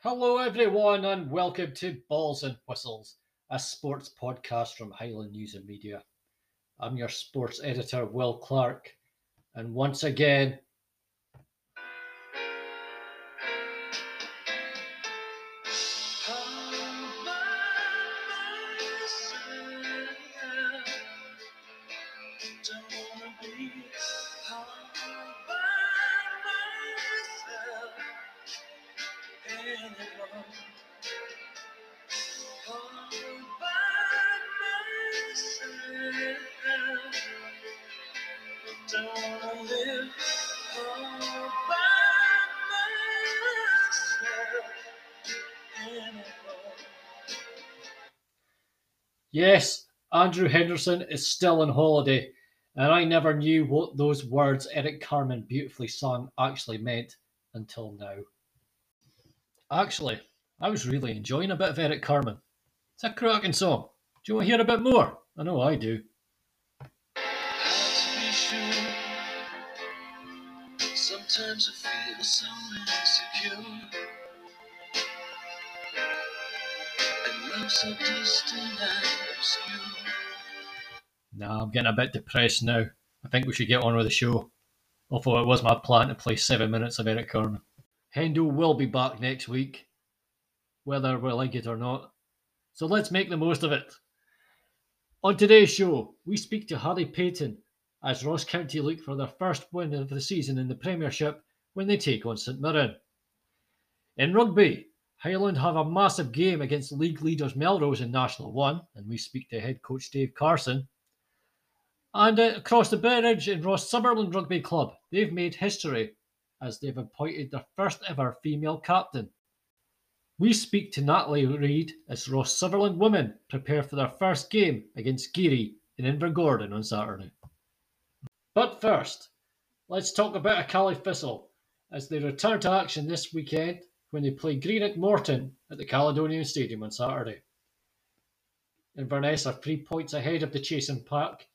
Hello, everyone, and welcome to Balls and Whistles, a sports podcast from Highland News and Media. I'm your sports editor, Will Clark, and once again, Andrew Henderson is still on holiday, and I never knew what those words Eric Carmen beautifully sung actually meant until now. Actually, I was really enjoying a bit of Eric Carmen. It's a cracking song. Do you want to hear a bit more? I know I do. Sometimes I feel so insecure. So distant and obscure. Nah, I'm getting a bit depressed now. I think we should get on with the show. Although it was my plan to play seven minutes of Eric Carmen. Hendo will be back next week, whether we like it or not. So let's make the most of it. On today's show, we speak to Harry Paton as Ross County look for their first win of the season in the Premiership when they take on St Mirren. In rugby, Highland have a massive game against league leaders Melrose in National 1, and we speak to head coach Dave Carson. And uh, across the bridge in Ross Sutherland Rugby Club, they've made history as they've appointed their first ever female captain. We speak to Natalie Reid as Ross Sutherland women prepare for their first game against Garioch in Invergordon on Saturday. But first, let's talk about Caley Thistle as they return to action this weekend when they play Greenock Morton at the Caledonian Stadium on Saturday. Inverness are three points ahead of the Chasing Pack,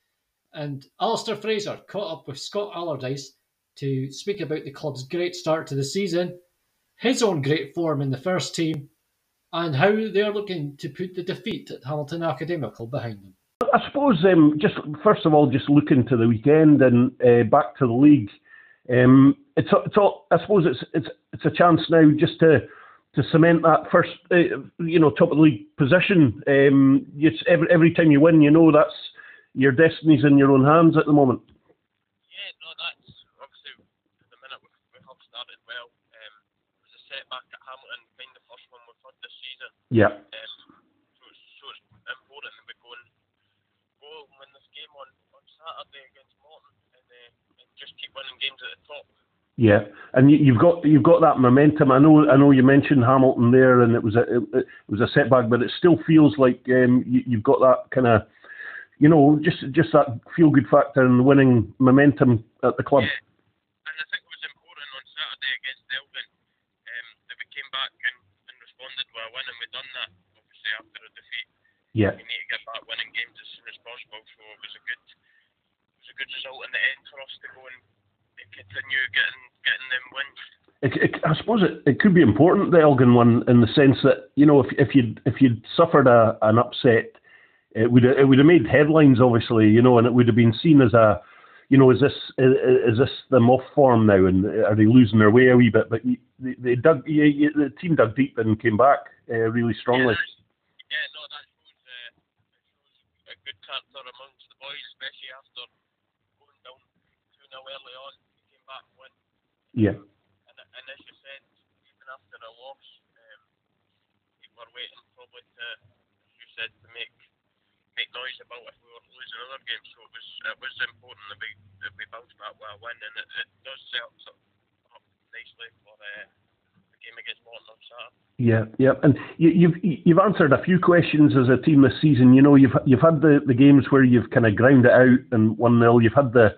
and Alistair Fraser caught up with Scott Allardyce to speak about the club's great start to the season, his own great form in the first team, and how they're looking to put the defeat at Hamilton Academical behind them. I suppose um, just first of all, just looking to the weekend and uh, back to the league. Um, it's it's all, I suppose it's it's it's a chance now just to to cement that first uh, you know top of the league position. Um, every every time you win, you know that's your destiny's in your own hands at the moment. Yeah, no, that's obviously the minute we, we have started well. Um, it was a setback at Hamilton, being the first one we've had this season. Yeah. Um, so, it's, so it's important that we go and go and win this game on, on Saturday against Morton and, uh, and just keep winning games at the top. Yeah, and you, have got you've got that momentum. I know I know you mentioned Hamilton there, and it was a it, it was a setback, but it still feels like um, you, you've got that kind of you know, just just that feel good factor and winning momentum at the club. Yeah. And I think it was important on Saturday against Elgin um, that we came back and, and responded with and we done that obviously after a defeat. Yeah. We need to get back winning games as soon as possible, so it was a good it was a good result in the end for us to go and continue getting getting them wins. It, it, I suppose it, it could be important the Elgin one in the sense that you know if if you if you'd suffered a, an upset it would it would have made headlines, obviously, you know, and it would have been seen as a, you know, is this is, is this them off form now, and are they losing their way a wee bit? But they, they dug, the team dug deep and came back uh, really strongly. Yeah, yeah, no, that shows, uh, a good character amongst the boys, especially after going down two 0 early on, they came back and win. Yeah. And, and as you said, even after a loss, um, we were waiting probably to, as you said, to make make noise about if we were losing other games. So it was it was important that we that we bounced back with a win, and it, it does set us up, up nicely for uh, the game against Morton on Saturday. Yeah, yeah, and you, you've you've answered a few questions as a team this season. You know, you've you've had the, the games where you've kind of ground it out and one 0 You've had the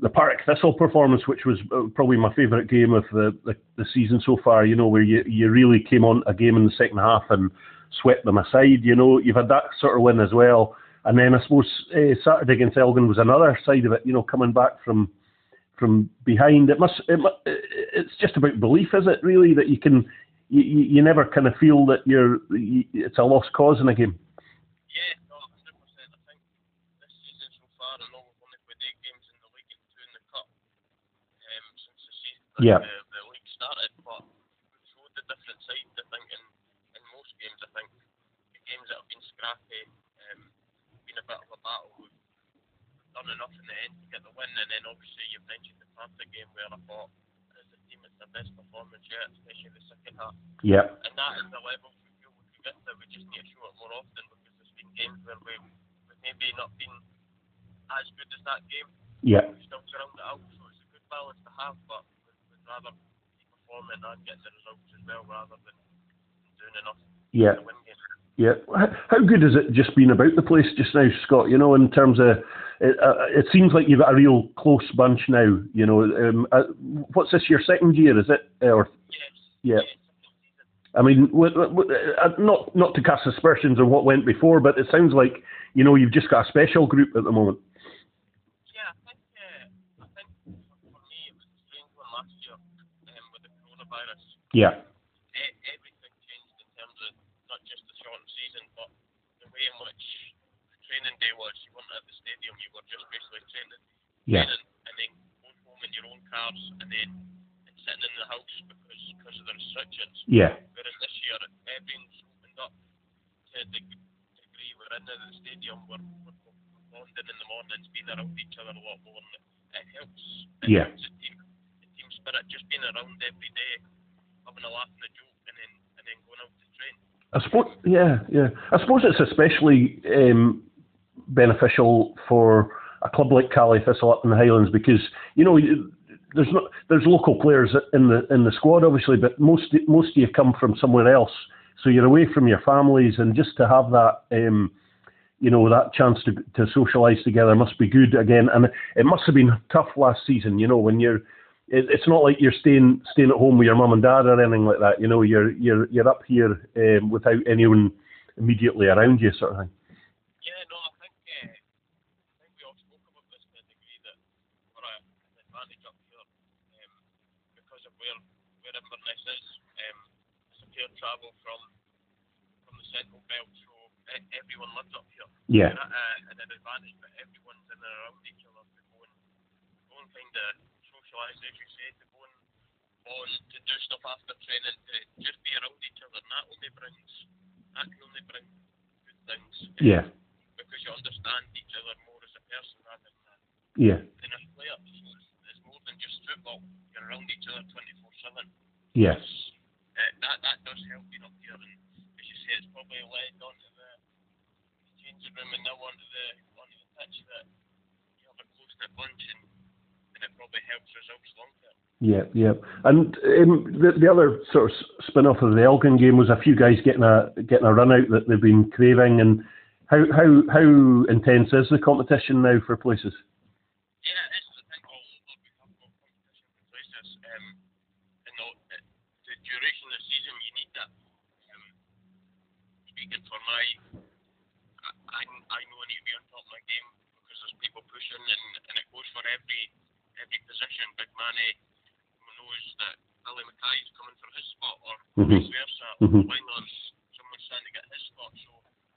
the Partick Thistle performance, which was uh, probably my favourite game of the, the, the season so far. You know, where you you really came on a game in the second half and swept them aside. You know, you've had that sort of win as well. And then I suppose uh, Saturday against Elgin was another side of it. You know, coming back from from behind. It must. It, it's just about belief, is it? Really, that you can you, you never kind of feel that you're it's a lost cause in a game. Yeah, no, 100%. I think this season so far, played eight games in the two in the cup um, since the season, Yeah. the, the league started, but we've showed the different sides, I think, in, in most games. I think the games that have been scrappy, um, been a bit of a battle, we've done enough in the end to get the win, and then obviously you've mentioned the Partick game where I thought, as a team, it's the best performance yet, especially the second half. Yeah, and that is the level we feel we could get to. We just need to show it more often because there's been games where we, we've maybe not been as good as that game. yeah, We still ground it out, so it's a good balance to have, but rather be performing and getting the results as well rather than doing enough yeah. to win games. Yeah. How good is it just being about the place just now, Scott? You know, in terms of it, uh, it seems like you've got a real close bunch now. You know, um, uh, what's this your second year? Is it? Or Yes. Yeah. yes. I mean, w- w- uh, not not to cast aspersions on what went before, but it sounds like you know you've just got a special group at the moment. Yeah, I think, uh, I think for me it was a strange one last year um, with the coronavirus. Yeah. everything changed in terms of not just the shortened season, but the way in which the training day was. You weren't at the stadium, you were just basically training, Yeah. training and then going home in your own cars and then sitting in the house because because of the restrictions. Yeah. Whereas this year, everything's opened up to the degree we're in the stadium, we're, we're bonding in the mornings, being around each other a lot more, and it helps. It Yeah. helps the team, the team spirit, just being around every day, having a laugh and a joke, and then and then going out to train. I suppose, yeah, yeah. I suppose it's especially um, beneficial for a club like Caley Thistle up in the Highlands because you know there's not there's local players in the in the squad obviously, but most most of you come from somewhere else, so you're away from your families, and just to have that. Um, you know that chance to to socialise together must be good again, and it must have been tough last season. You know when you're, it, it's not like you're staying staying at home with your mum and dad or anything like that. You know you're you're you're up here um, without anyone immediately around you, sort of thing. Yeah, no, I think uh, I we all spoke about this to a that we're an advantage up here um, because of where where Inverness is. Um, it's a fair travel from from the central belt, so everyone lives up here. Yeah, At, an advantage, but everyone's in and around each other to go and go and kind of socialise, as you say, to go and on to do stuff after training, to just be around each other, and that only brings that can only bring good things. yeah, because you understand each other more as a person rather than a, yeah, than a player. So it's, it's more than just football. You're around each other 24 7. yeah, Uh, that, that does help being up here. And as you say, it's probably led onto the changing room and now onto the, onto the pitch that you have a close knit bunch and it probably helps results long term. yeah, yeah. And um, the the other sort of spin off of the Elgin game was a few guys getting a getting a run out that they've been craving. And how how how intense is the competition now for places? Yeah, it's I think all over we have got competition for places. Um, and the, the duration of the season, you need that. Um, speaking for my, I, I I know I need to be on top of my game because there's people pushing, and, and it goes for every every position. Big Manny knows that Billy Mackay's coming for his spot, or Mhm. vice versa. Mhm. Wingers, someone's trying to get his spot. So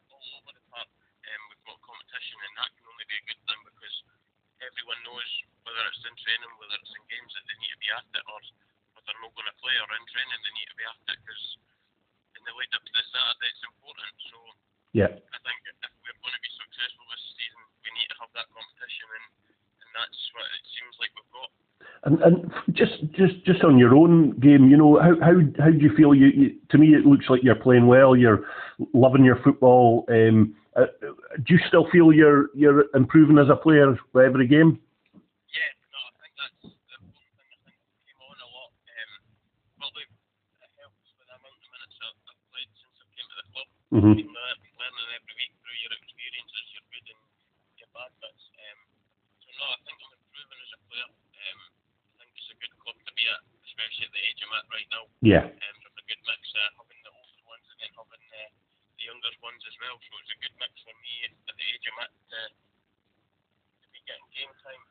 all over the park, um, we've got competition, and that can only be a good thing because everyone knows whether it's in training, whether it's in games that they need to be at it, or whether they're not going to play, or in training they need to be at it because in the lead up to the Saturday it's important. So Yeah, I think if we're going to be successful this season, we need to have that competition, and that's what it seems like we've got. and and just just just on your own game, you know, how how how do you feel? You, you to me, it looks like you're playing well. You're loving your football. Um, uh, do you still feel you're you're improving as a player with every game? Yeah, no, I think that's the one thing I think came on a lot. Um, probably it helps with the amount of minutes I've, I've played since I came to the club. hmm Been lear- learning every week through your experiences, your good and your bad bits. Um, so no, I think I'm improving as a player. Um, I think it's a good club to be at, especially at the age I'm at right now. Yeah, Um, there's a good mix, uh, having the older ones and then having uh, the younger ones as well. So it's a good mix for me at the age I'm at to, to be getting game time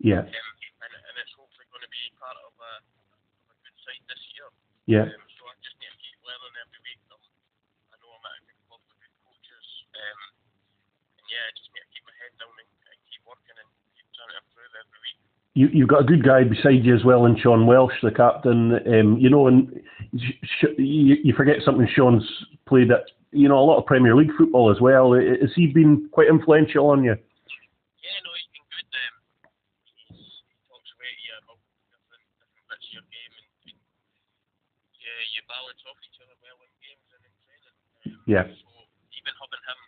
yeah, um, and, and it's hopefully going to be part of a, of a good side this year. yeah. Um, so I just need to you, you've got a good guy beside you as well, and Sean Welsh, the captain. Um, you know, and sh- you, you forget something. Sean's played at you know a lot of Premier League football as well. Has he been quite influential on you? Yeah, no, he's been good. He's, he talks away to you about different, different bits of your game, and, and yeah, you balance off each other well in games and in training. Yeah. So even having him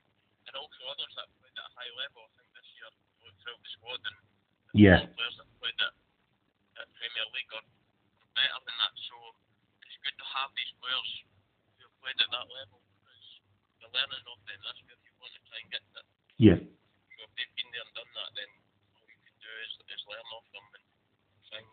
and also others that played at a high level, I think this year throughout the squad and Yeah. players that played at, at Premier League are better than that. So it's good to have these players who have played at that level because you're learning off them. That's where you want to try and get to. Yeah. So if they've been there and done that, then all you can do is, is learn off them and try and,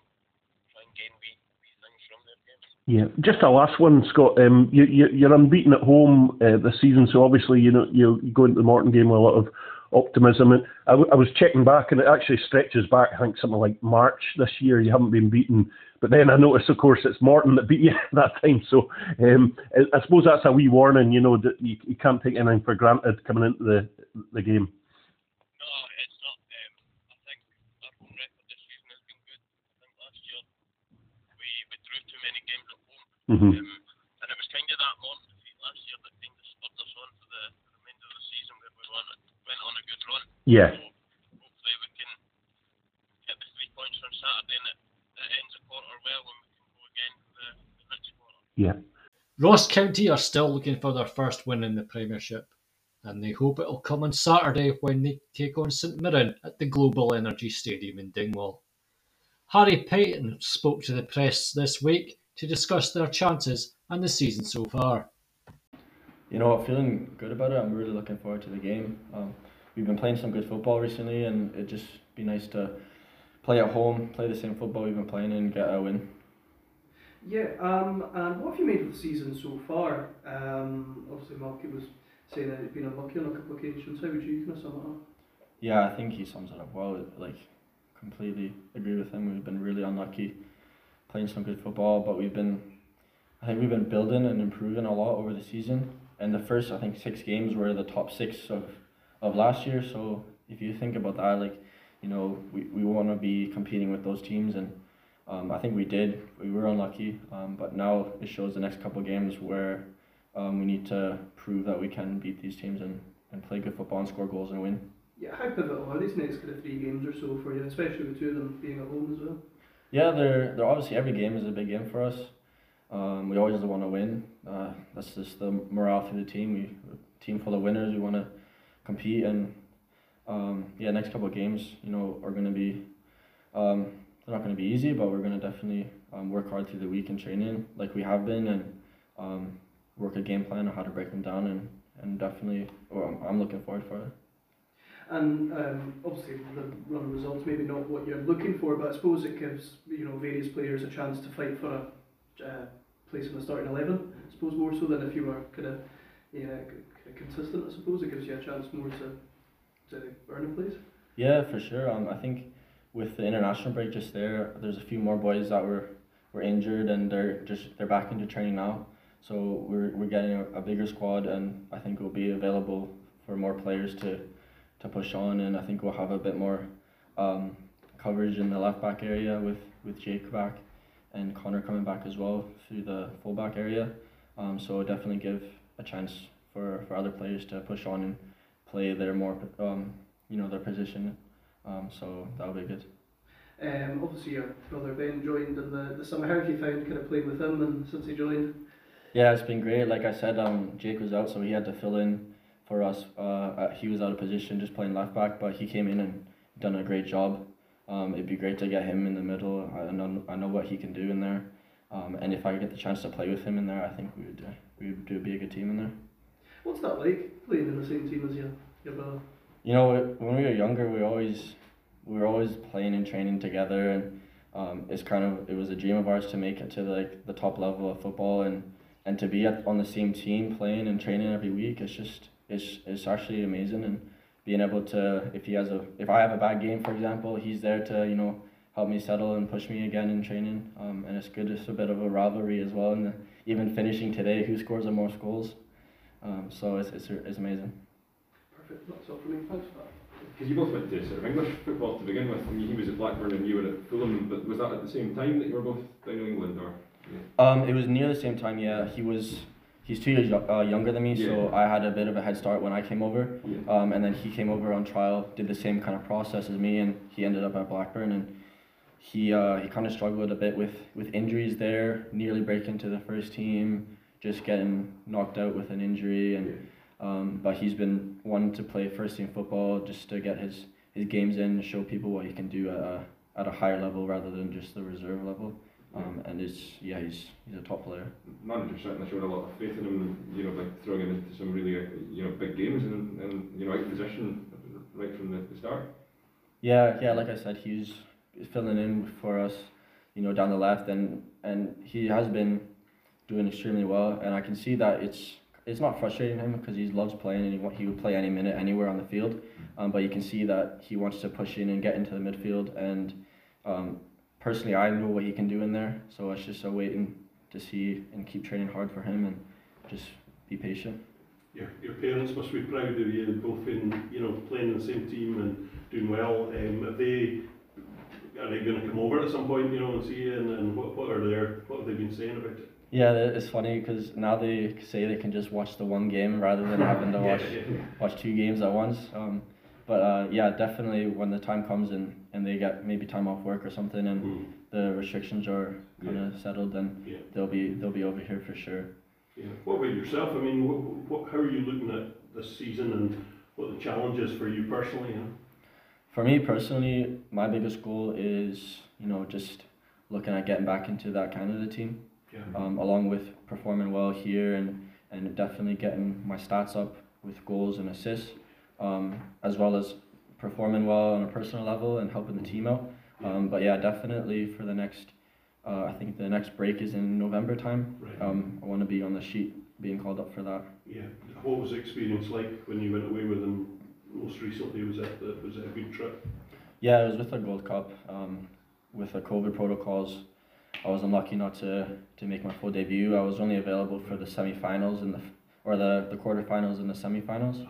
try and gain wee, wee things from their games. Yeah, just a last one, Scott. Um, you, you, you're unbeaten at home uh, this season, so obviously you know you, you go into the Morton game with a lot of optimism. And I, w- I was checking back, and it actually stretches back. I think something like March this year. You haven't been beaten, but then I noticed, of course, it's Morton that beat you that time. So um, I, I suppose that's a wee warning. You know that you, you can't take anything for granted coming into the the game. No, it's not. Um I think our record this season has been good. I think last year we drew too many games at home. Um, Yeah. Hopefully we can get the three points on Saturday and it, it ends a quarter well and we can go again for the, the next quarter. Yeah. Ross County are still looking for their first win in the Premiership, and they hope it'll come on Saturday when they take on St Mirren at the Global Energy Stadium in Dingwall. Harry Paton spoke to the press this week to discuss their chances and the season so far. You know, what, feeling good about it. I'm really looking forward to the game. Um, we've been playing some good football recently, and it'd just be nice to play at home, play the same football we've been playing, and get a win. Yeah, um, and what have you made of the season so far? Um, obviously, Malky was saying that he'd been unlucky on a couple of occasions. How would you kind of sum it up? Yeah, I think he sums it up well. Like, completely agree with him. We've been really unlucky playing some good football, but we've been, I think we've been building and improving a lot over the season. And the first, I think, six games were the top six of, of last year. So if you think about that, like, you know, we, we want to be competing with those teams. And um, I think we did. We were unlucky. Um, but now it shows the next couple of games where um, we need to prove that we can beat these teams and, and play good football and score goals and win. Yeah, how pivotal are these next kind of three games or so for you, especially with two of them being at home as well? Yeah, they're they're obviously every game is a big game for us. Um, we always want to win. Uh, that's just the morale through the team. We we're a team full of winners. We want to compete and um, yeah, next couple of games, you know, are going to be um, they're not going to be easy, but we're going to definitely um, work hard through the week and training like we have been and um, work a game plan on how to break them down and and definitely well, I'm, I'm looking forward for it. And um, obviously, the run results maybe not what you're looking for, but I suppose it gives you know various players a chance to fight for a uh, place in the starting eleven. I suppose more so than if you were kind of yeah consistent. I suppose it gives you a chance more to to earn a place. Yeah, for sure. Um, I think with the international break just there, there's a few more boys that were, were injured and they're just they're back into training now. So we're, we're getting a, a bigger squad and I think we'll be available for more players to, to push on and I think we'll have a bit more um, coverage in the left back area with, with Jake back and Connor coming back as well through the full back area. Um, so definitely give a chance for, for other players to push on and play their more um, you know their position. Um, so that would be good. Um, obviously, your brother Ben joined in the, the summer. How have you found kind of playing with him and since he joined? Yeah, it's been great. Like I said, um, Jake was out, so he had to fill in for us. Uh, uh, he was out of position, just playing left back, but he came in and done a great job. Um, it'd be great to get him in the middle. I know I know what he can do in there. Um, and if I get the chance to play with him in there, I think we would uh, we would do be a good team in there. What's that like playing in the same team as your your brother? You know, when we were younger, we always we were always playing and training together, and um, it's kind of it was a dream of ours to make it to like the top level of football, and and to be at, on the same team playing and training every week. It's just it's it's actually amazing, and being able to if he has a if I have a bad game, for example, he's there to you know help me settle and push me again in training. Um, and it's good. It's a bit of a rivalry as well, and even finishing today, who scores the most goals. Um, so it's, it's it's amazing. Perfect. That's all for me. Thanks for that. because you both went to sort of English football to begin with. I mean, he was at Blackburn and you were at Fulham, but was that at the same time that you were both down in England, or? Yeah. Um, it was near the same time. Yeah, he was. He's two years uh, younger than me, yeah. so I had a bit of a head start when I came over. Yeah. Um, and then he came over on trial, did the same kind of process as me, and he ended up at Blackburn. And he uh, he kind of struggled a bit with with injuries there, nearly breaking to the first team, just getting knocked out with an injury, and um, but he's been wanting to play first team football just to get his his games in, and show people what he can do at a at a higher level rather than just the reserve level. Um, and it's yeah, he's he's a top player. Manager certainly showed a lot of faith in him, you know, by throwing him into some really you know big games and, and you know out position right from the, the start. Yeah, yeah, like I said, he's filling in for us, you know, down the left, and and he has been doing extremely well, and I can see that it's it's not frustrating him because he loves playing and he, he would play any minute anywhere on the field, um, but you can see that he wants to push in and get into the midfield, and um, personally, I know what he can do in there, so it's just a waiting to see and keep training hard for him and just be patient. Your, your parents must be proud of you both in you know playing in the same team and doing well. Um, have they are they going to come over at some point, you know, and see you? And, and what, what are their what have they been saying about it? Yeah, it's funny because now they say they can just watch the one game rather than having to watch yeah, yeah. watch two games at once. Um, but uh, yeah, definitely when the time comes and, and they get maybe time off work or something and mm. the restrictions are kind of yeah. settled, then they'll be they'll be over here for sure. Yeah. What about yourself? I mean, what, what, how are you looking at this season and what the challenges for you personally? Know? For me personally, my biggest goal is you know just looking at getting back into that Canada team, yeah. um, along with performing well here and and definitely getting my stats up with goals and assists, um, as well as performing well on a personal level and helping the team out. Um, but yeah, definitely for the next, uh, I think the next break is in November time. Right. Um, I want to be on the sheet, being called up for that. Yeah. What was the experience like when you went away with them most recently? Was that the, was it a good trip? Yeah, it was with the Gold Cup. Um, with the COVID protocols, I was unlucky not to, to make my full debut. I was only available for the semi-finals and the or the the quarterfinals and the semi-finals.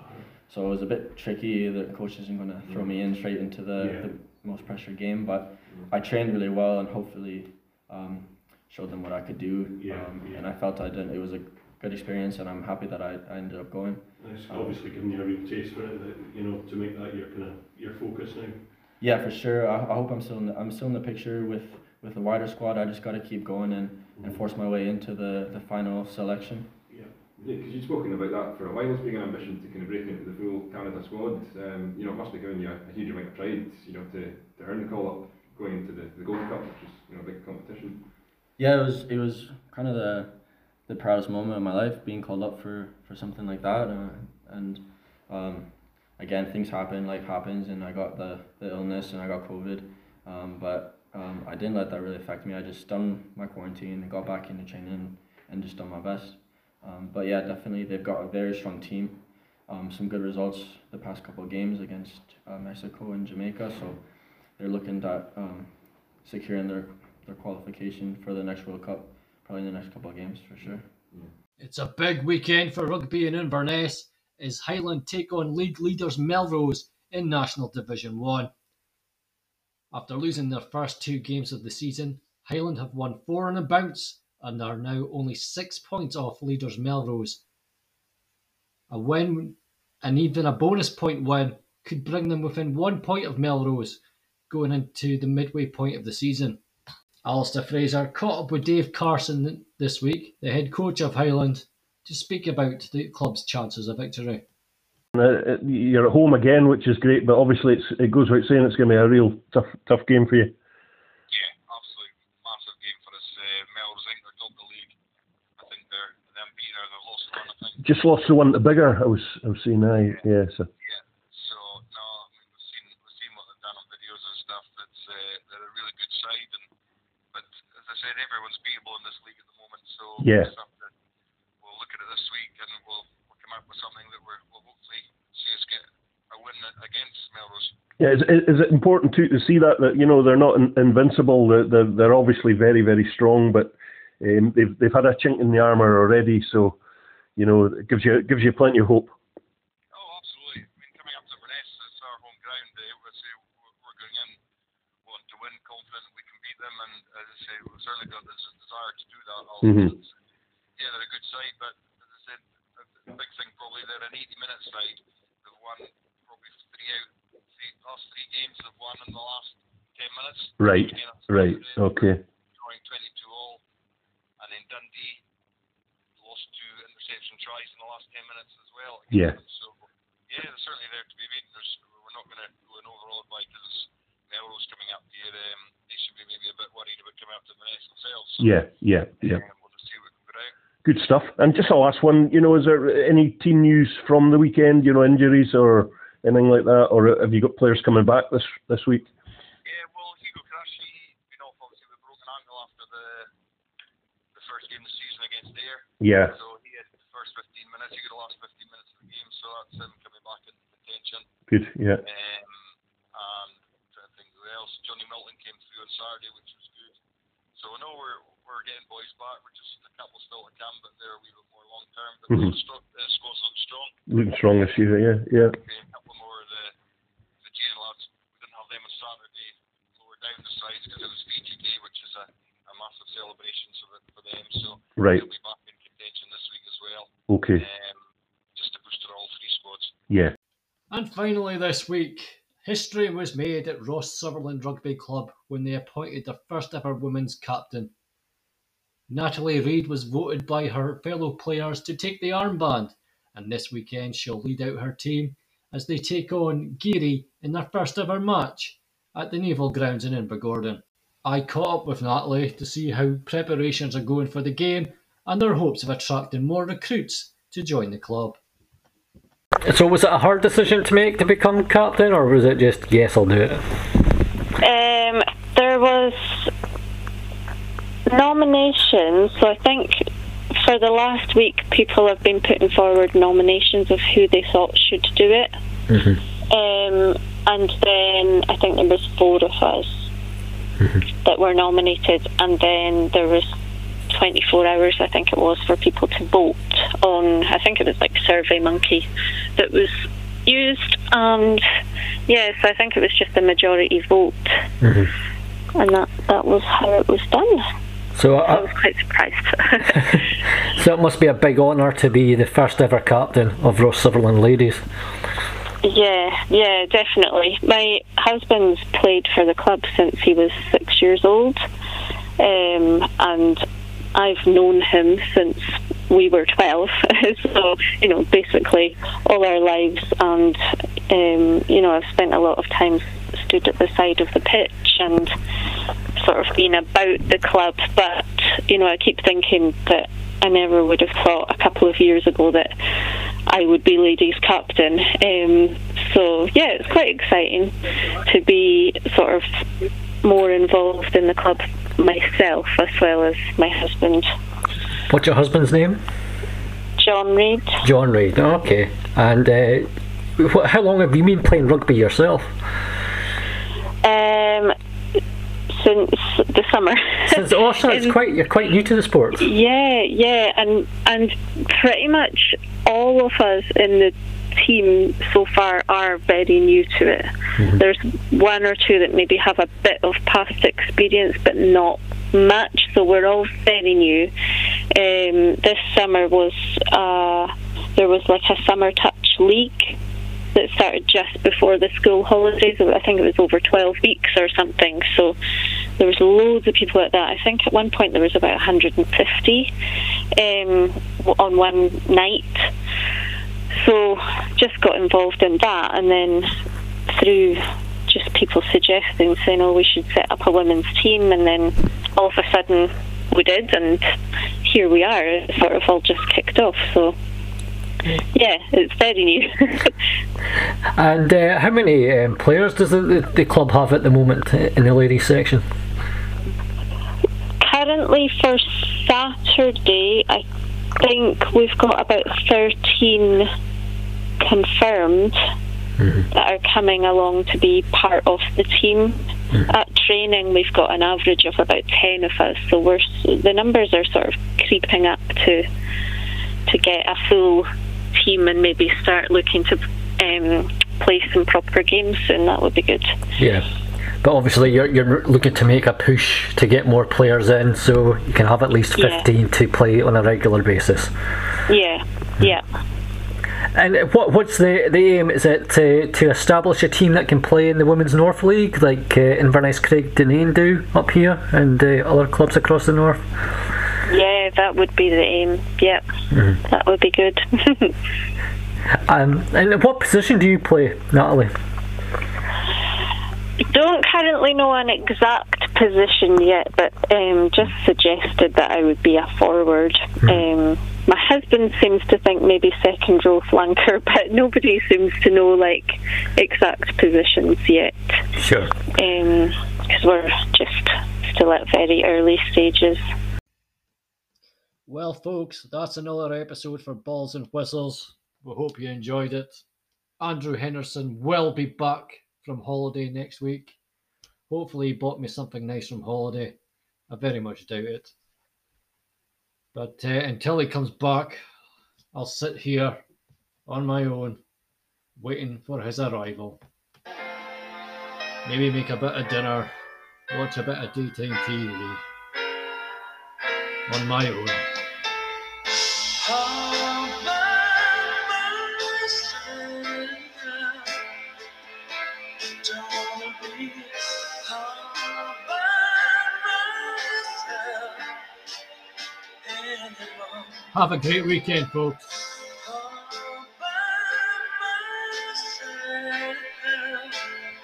So it was a bit tricky. The coach isn't going to throw me in straight into the, yeah. the most pressure game, but I trained really well and hopefully um, showed them what I could do. Yeah, um, yeah. And I felt I did. It was a good experience, and I'm happy that I, I ended up going. It's obviously giving you a real taste for it, that, you know, to make that your kind of your focus now. Yeah, for sure. I, I hope I'm still in the, I'm still in the picture with, with the wider squad. I just got to keep going and, and force my way into the, the final selection. Yeah, because you've spoken about that for a while as being an ambition to kind of break into the full Canada squad. Um, you know, it must have given you a, a huge amount of pride, you know, to, to earn the call up going into the, the Gold Cup, which is you know a big competition. Yeah, it was it was kind of the the proudest moment of my life being called up for, for something like that. Uh, and um, again, things happen, life happens, and I got the, the illness and I got COVID. Um, but um, I didn't let that really affect me. I just done my quarantine and got back into training and just done my best. Um, but yeah, definitely they've got a very strong team. Um, some good results the past couple of games against uh, Mexico and Jamaica. So they're looking at um, securing their, their qualification for the next World Cup probably in the next couple of games for sure. It's a big weekend for rugby in Inverness as Highland take on league leaders Melrose in National Division 1. After losing their first two games of the season, Highland have won four on a bounce and are now only six points off leaders Melrose. A win and even a bonus point win could bring them within one point of Melrose going into the midway point of the season. Alistair Fraser caught up with Dave Carson this week, the head coach of Highland, to speak about the club's chances of victory. Uh, you're at home again, which is great, but obviously it goes without saying it's going to be a real tough tough game for you. Yeah, absolutely massive game for us. Uh, Melrose, I think they're top of the league. I think they're them beating the lost one. I think. Just lost the one to Biggar. I was I was seeing that. Yeah. yeah so no, I mean, we've seen we've seen what they've done on videos and stuff. That's uh, they're a really good side, and but as I said, everyone's beatable in this league at the moment. so. Yeah. We'll look at it this week and we'll, we'll come up with something that we're, win against Melrose. Yeah, is, is it important to, to see that that you know they're not in, invincible? They're, they're obviously very very strong, but um, they've they've had a chink in the armor already, so you know it gives you it gives you plenty of hope. Oh, absolutely. I mean, coming up to Rennes, it's our home ground. I would say we're going in wanting to win, confident we can beat them, and as I say, we've certainly got this desire to do that. Mm-hmm. Yeah, they're a good side, but as I said, the big thing probably they're an 80 minute side. Games they've won in the last 10 minutes. Right, right, okay. Drawing 22 all. And then Dundee lost two interception tries in the last 10 minutes as well. Yeah. So, yeah, they're certainly there to be beaten. There's, we're not going to go in overall because Melrose coming up here. Um, they should be maybe a bit worried about coming up to the next themselves. So, Yeah, yeah, yeah. um, we'll just see what we can put out. Good stuff. And just a last one, you know, is there any team news from the weekend? You know, injuries or anything like that, or have you got players coming back this this week? Yeah, well, Hugo been off obviously with a broken ankle after the the first game of the season against Ayr. Yeah, So he had the first 15 minutes, he got the last 15 minutes of the game, so that's him coming back into contention. good. Yeah, Um, and trying to think who else. Johnny Milton came through on Saturday, which was good. So I know we're we're getting boys back. We're just a couple still to come, but they're a wee bit more long term. But Mhm. the the squad's looking strong. looking strong this year. Yeah, yeah, Okay, a couple more of the the Fijian lads. We didn't have them on Saturday. Lower down the sides because it was Fiji Day, which is a, a massive celebration so that, for them. So right. they'll be back in contention this week as well. Okay. Um, just to boost all three squads. Yeah. And finally, this week, history was made at Ross Sutherland Rugby Club when they appointed their first ever women's captain. Natalie Reid was voted by her fellow players to take the armband, and this weekend she'll lead out her team as they take on Garioch in their first ever match at the Naval Grounds in Invergordon. I caught up with Natalie to see how preparations are going for the game and their hopes of attracting more recruits to join the club. So was it a hard decision to make to become captain, or was it just yes, I'll do it? Um, there was nominations. So I think for the last week, people have been putting forward nominations of who they thought should do it. Mm-hmm. Um, and then I think there was four of us mm-hmm. that were nominated, and then there was 24 hours, I think it was, for people to vote on. I think it was like Survey Monkey that was used, and yes, I think it was just a majority vote, mm-hmm. and that that was how it was done. So, I uh, was quite surprised. so it must be a big honour to be the first ever captain of Ross Sutherland Ladies. Yeah, yeah, definitely. My husband's played for the club since he was six years old, um, and I've known him since we were 12. so, you know, basically all our lives, and, um, you know, I've spent a lot of time stood at the side of the pitch and sort of been about the club, but, you know, I keep thinking that I never would have thought a couple of years ago that I would be ladies captain. Um, so yeah, it's quite exciting to be sort of more involved in the club myself as well as my husband, What's your husband's name? John Reid. John Reid. Okay. And uh, how long have you been playing rugby yourself? Um, since the summer. Since oh, so it's quite you're quite new to the sport. Yeah, yeah, and and pretty much all of us in the team so far are very new to it. There's one or two that maybe have a bit of past experience, but not much. So we're all very new. Um, this summer was uh, there was like a summer touch league that started just before the school holidays. I think it was over 12 weeks or something. So there was loads of people at that. I think at one point there was about 150 um, on one night. So just got involved in that, and then through just people suggesting, saying, "Oh, we should set up a women's team," and then all of a sudden we did, and here we are. It sort of all just kicked off. So yeah, it's very new. And uh, how many um, players does the, the, the club have at the moment in the ladies section? Currently, for Saturday, I think we've got about 13 confirmed that are coming along to be part of the team. At training, we've got an average of about 10 of us, so we're the numbers are sort of creeping up to to get a full team and maybe start looking to um, play some proper games soon. That would be good. Yeah. But obviously, you're, you're looking to make a push to get more players in, so you can have at least Yeah. 15 to play on a regular basis. Yeah, yeah. And what what's the, the aim? Is it to, to establish a team that can play in the Women's North League, like uh, Inverness Craig Dunain do up here, and uh, other clubs across the north? That would be the aim. Yeah, that would be good. Um, and what position do you play, Natalie? Don't currently know an exact position yet, but um, just suggested that I would be a forward. Um, my husband seems to think maybe second row flanker, but nobody seems to know like exact positions yet. Sure. because we're just still at very early stages. Well, folks, that's another episode for Balls and Whistles. We hope you enjoyed it. Andrew Henderson will be back from holiday next week. Hopefully, he bought me something nice from holiday. I very much doubt it. But uh, until he comes back, I'll sit here on my own, waiting for his arrival. Maybe make a bit of dinner, watch a bit of daytime TV on my own. Have a great weekend, folks.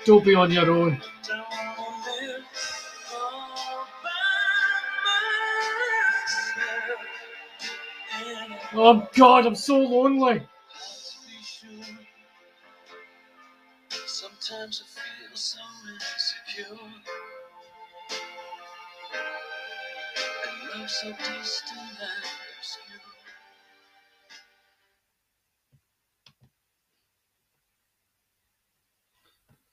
Don't be on your own. Oh God, I'm so lonely. Sometimes I feel so insecure. And love so distant.